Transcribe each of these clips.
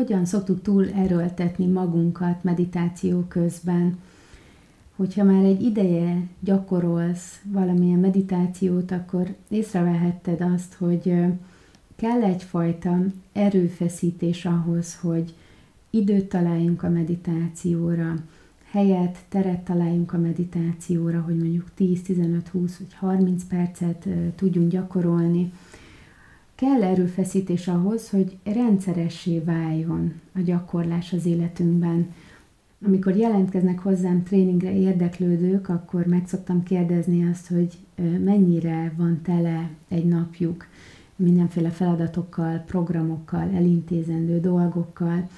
hogyan szoktuk túl erőltetni magunkat meditáció közben. Hogyha már egy ideje gyakorolsz valamilyen meditációt, akkor észrevehetted azt, hogy kell egyfajta erőfeszítés ahhoz, hogy időt találjunk a meditációra, helyet, teret találjunk a meditációra, hogy mondjuk 10, 15, 20 vagy 30 percet tudjunk gyakorolni. Kell erőfeszítés ahhoz, hogy rendszeressé váljon a gyakorlás az életünkben. Amikor jelentkeznek hozzám tréningre érdeklődők, akkor meg szoktam kérdezni azt, hogy mennyire van tele egy napjuk mindenféle feladatokkal, programokkal, elintézendő dolgokkal,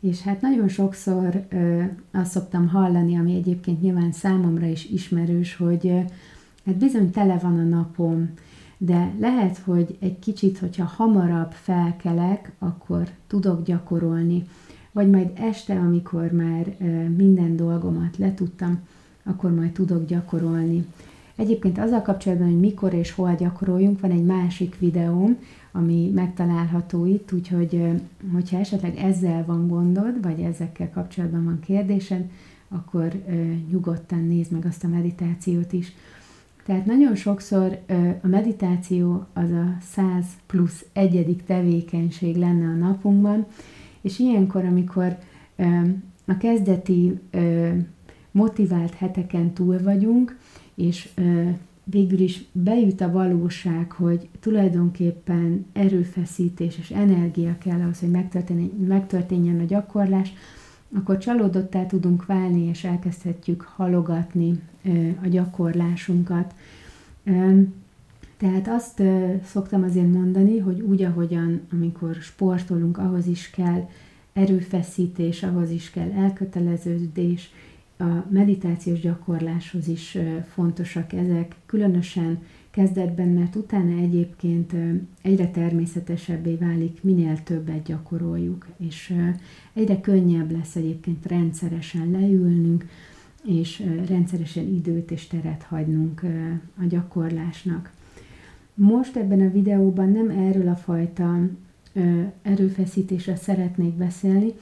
és hát nagyon sokszor ö, azt szoktam hallani, ami egyébként nyilván számomra is ismerős, hogy ö, hát bizony tele van a napom, de lehet, hogy egy kicsit, hogyha hamarabb felkelek, akkor tudok gyakorolni, vagy majd este, amikor már minden dolgomat letudtam, akkor majd tudok gyakorolni. Egyébként azzal kapcsolatban, hogy mikor és hol gyakoroljunk, van egy másik videóm, ami megtalálható itt, úgyhogy hogyha esetleg ezzel van gondod, vagy ezekkel kapcsolatban van kérdésed, akkor nyugodtan nézd meg azt a meditációt is. Tehát nagyon sokszor a meditáció az a 100 plusz egyedik tevékenység lenne a napunkban, és ilyenkor, amikor a kezdeti motivált heteken túl vagyunk, és végül is bejut a valóság, hogy tulajdonképpen erőfeszítés és energia kell ahhoz, hogy megtörténjen a gyakorlás, akkor csalódottá tudunk válni, és elkezdhetjük halogatni a gyakorlásunkat. Tehát azt szoktam azért mondani, hogy úgy, ahogyan amikor sportolunk, ahhoz is kell erőfeszítés, ahhoz is kell elköteleződés, a meditációs gyakorláshoz is fontosak ezek, különösen kezdetben, mert utána egyébként egyre természetesebbé válik, minél többet gyakoroljuk, és egyre könnyebb lesz egyébként rendszeresen leülnünk, és rendszeresen időt és teret hagynunk a gyakorlásnak. Most ebben a videóban nem erről a fajta erőfeszítésre szeretnék beszélni,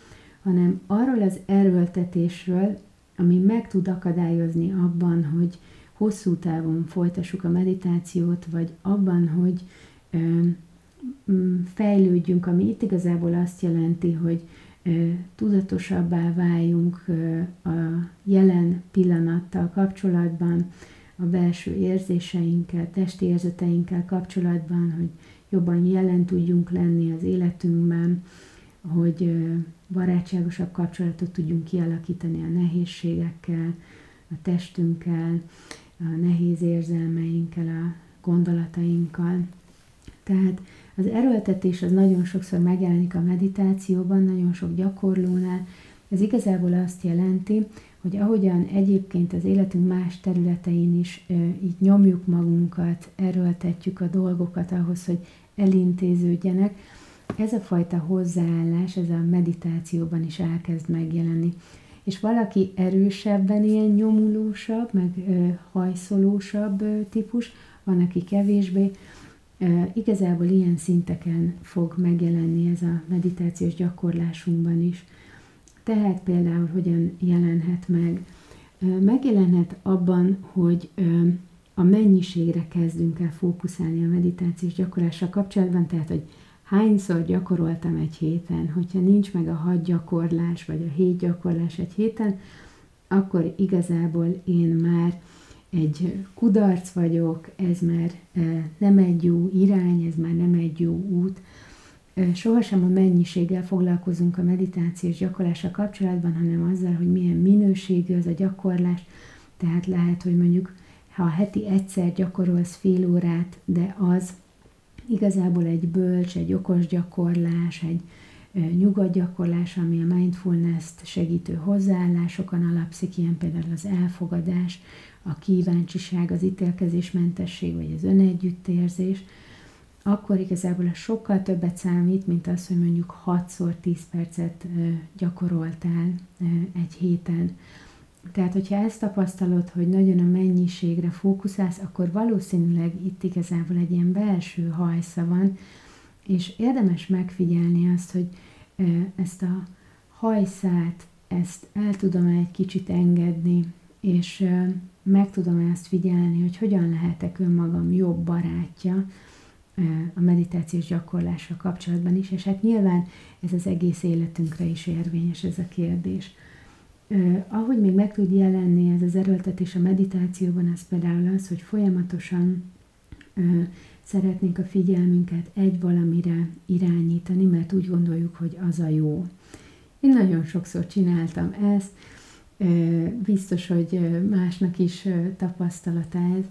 hanem arról az erőltetésről, ami meg tud akadályozni abban, hogy hosszú távon folytassuk a meditációt, vagy abban, hogy ö, fejlődjünk, ami itt igazából azt jelenti, hogy ö, tudatosabbá váljunk ö, a jelen pillanattal kapcsolatban, a belső érzéseinkkel, testi érzeteinkkel kapcsolatban, hogy jobban jelen tudjunk lenni az életünkben, hogy barátságosabb kapcsolatot tudjunk kialakítani a nehézségekkel, a testünkkel, a nehéz érzelmeinkkel, a gondolatainkkal. Tehát az erőltetés az nagyon sokszor megjelenik a meditációban, nagyon sok gyakorlónál. Ez igazából azt jelenti, hogy ahogyan egyébként az életünk más területein is e, így nyomjuk magunkat, erőltetjük a dolgokat ahhoz, hogy elintéződjenek, ez a fajta hozzáállás, ez a meditációban is elkezd megjelenni. És valaki erősebben ilyen nyomulósabb, meg hajszolósabb típus, van, aki kevésbé. Igazából ilyen szinteken fog megjelenni ez a meditációs gyakorlásunkban is. Tehát például hogyan jelenhet meg? Megjelenhet abban, hogy a mennyiségre kezdünk el fókuszálni a meditációs gyakorlással kapcsolatban, tehát hogy hányszor gyakoroltam egy héten, hogyha nincs meg a hat gyakorlás, vagy a hét gyakorlás egy héten, akkor igazából én már egy kudarc vagyok, ez már nem egy jó irány, ez már nem egy jó út. Sohasem a mennyiséggel foglalkozunk a meditációs gyakorlással kapcsolatban, hanem azzal, hogy milyen minőségű az a gyakorlás. Tehát lehet, hogy mondjuk, ha heti egyszer gyakorolsz fél órát, de az igazából egy bölcs, egy okos gyakorlás, egy nyugodt gyakorlás, ami a mindfulness-t segítő hozzáállásokon alapszik, ilyen például az elfogadás, a kíváncsiság, az ítélkezésmentesség, vagy az önegyüttérzés, akkor igazából a sokkal többet számít, mint az, hogy mondjuk 6-szor 10 percet gyakoroltál egy héten. Tehát, hogyha ezt tapasztalod, hogy nagyon a mennyiségre fókuszálsz, akkor valószínűleg itt igazából egy ilyen belső hajsza van, és érdemes megfigyelni azt, hogy ezt a hajszát, ezt el tudom egy kicsit engedni, és meg tudom ezt figyelni, hogy hogyan lehetek önmagam jobb barátja a meditációs gyakorlással kapcsolatban is, és hát nyilván ez az egész életünkre is érvényes ez a kérdés. Ahogy még meg tud jelenni ez az erőltetés a meditációban, az például az, hogy folyamatosan szeretnénk a figyelmünket egy valamire irányítani, mert úgy gondoljuk, hogy az a jó. Én nagyon sokszor csináltam ezt, biztos, hogy másnak is tapasztalata ez,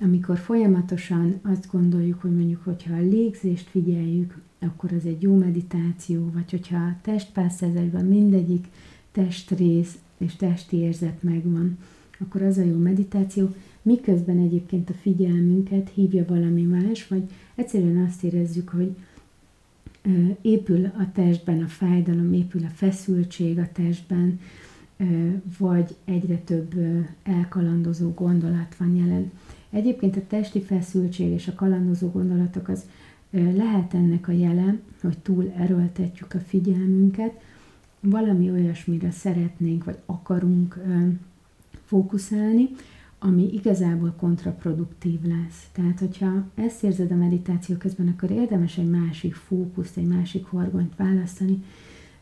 amikor folyamatosan azt gondoljuk, hogy mondjuk, hogyha a légzést figyeljük, akkor az egy jó meditáció, vagy hogyha a testpászázásban mindegyik testrész és testi érzet megvan, akkor az a jó meditáció, miközben egyébként a figyelmünket hívja valami más, vagy egyszerűen azt érezzük, hogy épül a testben a fájdalom, épül a feszültség a testben, vagy egyre több elkalandozó gondolat van jelen. Egyébként a testi feszültség és a kalandozó gondolatok az lehet ennek a jele, hogy túl erőltetjük a figyelmünket, valami olyasmire szeretnénk, vagy akarunk fókuszálni, ami igazából kontraproduktív lesz. Tehát, hogyha ezt érzed a meditáció közben, akkor érdemes egy másik fókuszt, egy másik horgonyt választani,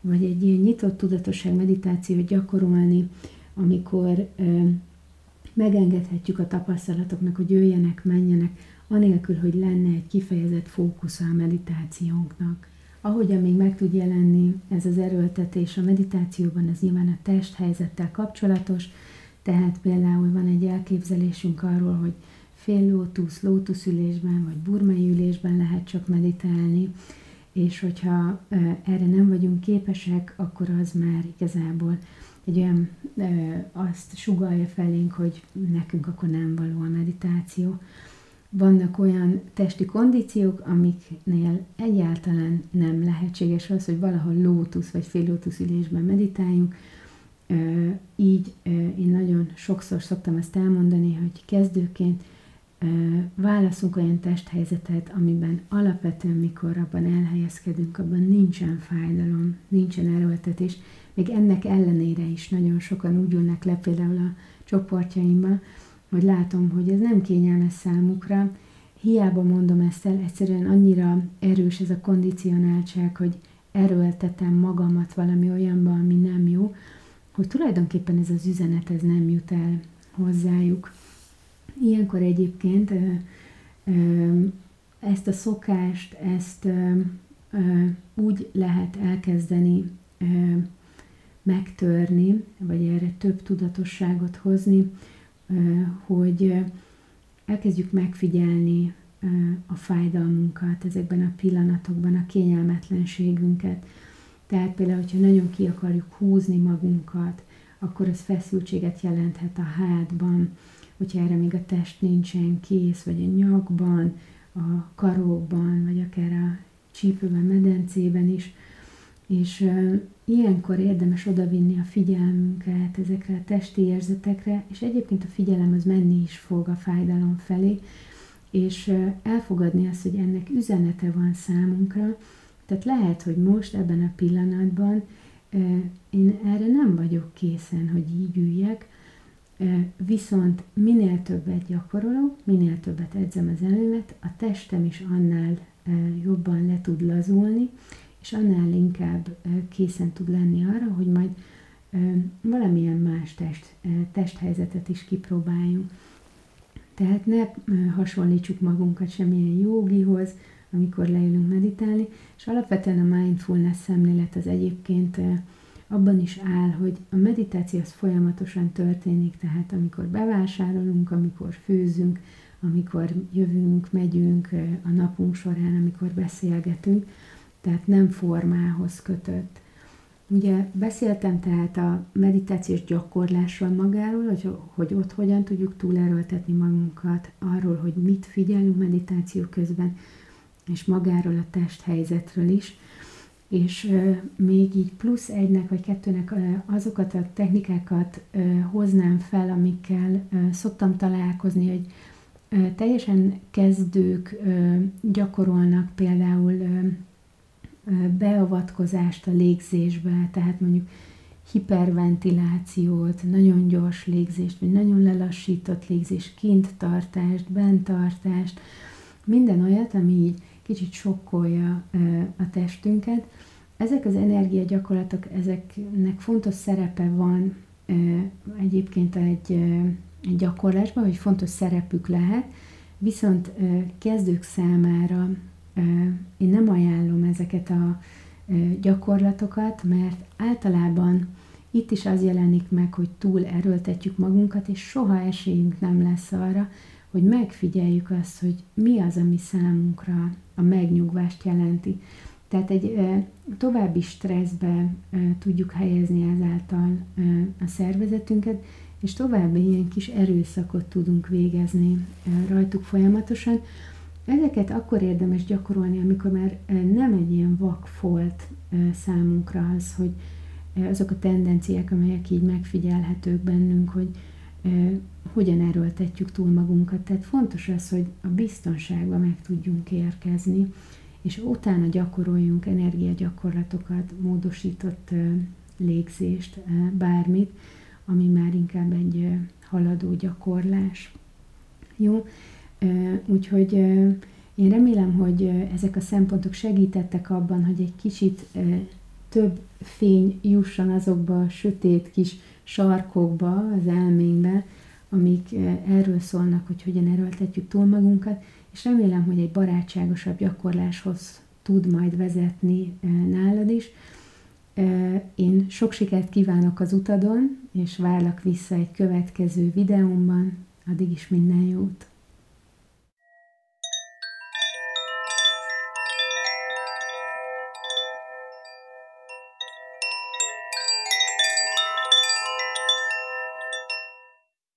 vagy egy ilyen nyitott tudatosság meditációt gyakorolni, amikor ö, megengedhetjük a tapasztalatoknak, hogy jöjjenek, menjenek, anélkül, hogy lenne egy kifejezett fókusza a meditációnknak. Ahogyan még meg tud jelenni ez az erőltetés a meditációban, ez nyilván a testhelyzettel kapcsolatos, tehát például van egy elképzelésünk arról, hogy fél lótusz, lótuszülésben vagy burmai ülésben lehet csak meditálni, és hogyha erre nem vagyunk képesek, akkor az már igazából egy olyan, azt sugalja felénk, hogy nekünk akkor nem való a meditáció. Vannak olyan testi kondíciók, amiknél egyáltalán nem lehetséges az, hogy valahol lótusz vagy fél lótusz ülésben meditáljunk, így én nagyon sokszor szoktam ezt elmondani, hogy kezdőként válaszunk olyan testhelyzetet, amiben alapvetően, mikor abban elhelyezkedünk, abban nincsen fájdalom, nincsen erőltetés. Még ennek ellenére is nagyon sokan úgy ülnek le például a csoportjaimban, hogy látom, hogy ez nem kényelmes számukra, hiába mondom ezt el, egyszerűen annyira erős ez a kondicionáltság, hogy erőltetem magamat valami olyanba, ami nem jó, hogy tulajdonképpen ez az üzenet ez nem jut el hozzájuk. Ilyenkor egyébként ezt a szokást, ezt úgy lehet elkezdeni megtörni, vagy erre több tudatosságot hozni, hogy elkezdjük megfigyelni a fájdalmunkat ezekben a pillanatokban, a kényelmetlenségünket. Tehát például, hogyha nagyon ki akarjuk húzni magunkat, akkor az feszültséget jelenthet a hátban, hogyha erre még a test nincsen kész, vagy a nyakban, a karókban, vagy akár a csípőben, medencében is, és ilyenkor érdemes odavinni a figyelmünket ezekre a testi érzetekre, és egyébként a figyelem az menni is fog a fájdalom felé, és elfogadni azt, hogy ennek üzenete van számunkra, tehát lehet, hogy most ebben a pillanatban én erre nem vagyok készen, hogy így üljek, Viszont minél többet gyakorolok, minél többet edzem az előmet, a testem is annál jobban le tud lazulni, és annál inkább készen tud lenni arra, hogy majd valamilyen más test, testhelyzetet is kipróbáljunk. Tehát ne hasonlítsuk magunkat semmilyen jogihoz, amikor leülünk meditálni, és alapvetően a mindfulness szemlélet az egyébként abban is áll, hogy a meditáció az folyamatosan történik, tehát amikor bevásárolunk, amikor főzünk, amikor jövünk, megyünk a napunk során, amikor beszélgetünk, tehát nem formához kötött. Ugye beszéltem tehát a meditációs gyakorlásról magáról, hogy, hogy ott hogyan tudjuk túlerőltetni magunkat, arról, hogy mit figyelünk meditáció közben, és magáról a testhelyzetről is és még így plusz egynek vagy kettőnek azokat a technikákat hoznám fel, amikkel szoktam találkozni, hogy teljesen kezdők gyakorolnak például beavatkozást a légzésbe, tehát mondjuk hiperventilációt, nagyon gyors légzést, vagy nagyon lelassított légzést, kint tartást, bent tartást, minden olyat, ami így kicsit sokkolja a testünket. Ezek az energiagyakorlatok, ezeknek fontos szerepe van egyébként egy, egy gyakorlásban, vagy fontos szerepük lehet, viszont kezdők számára én nem ajánlom ezeket a gyakorlatokat, mert általában itt is az jelenik meg, hogy túl erőltetjük magunkat, és soha esélyünk nem lesz arra, hogy megfigyeljük azt, hogy mi az, ami számunkra a megnyugvást jelenti. Tehát egy további stresszbe tudjuk helyezni ezáltal a szervezetünket, és további ilyen kis erőszakot tudunk végezni rajtuk folyamatosan. Ezeket akkor érdemes gyakorolni, amikor már nem egy ilyen vakfolt számunkra az, hogy azok a tendenciák, amelyek így megfigyelhetők bennünk, hogy hogyan erőltetjük túl magunkat. Tehát fontos az, hogy a biztonságba meg tudjunk érkezni, és utána gyakoroljunk energiagyakorlatokat, módosított légzést, bármit, ami már inkább egy haladó gyakorlás. Jó? Úgyhogy én remélem, hogy ezek a szempontok segítettek abban, hogy egy kicsit több fény jusson azokba a sötét kis sarkokba, az elménkbe, amik erről szólnak, hogy hogyan erőltetjük túl magunkat, és remélem, hogy egy barátságosabb gyakorláshoz tud majd vezetni nálad is. Én sok sikert kívánok az utadon, és várlak vissza egy következő videómban. Addig is minden jót!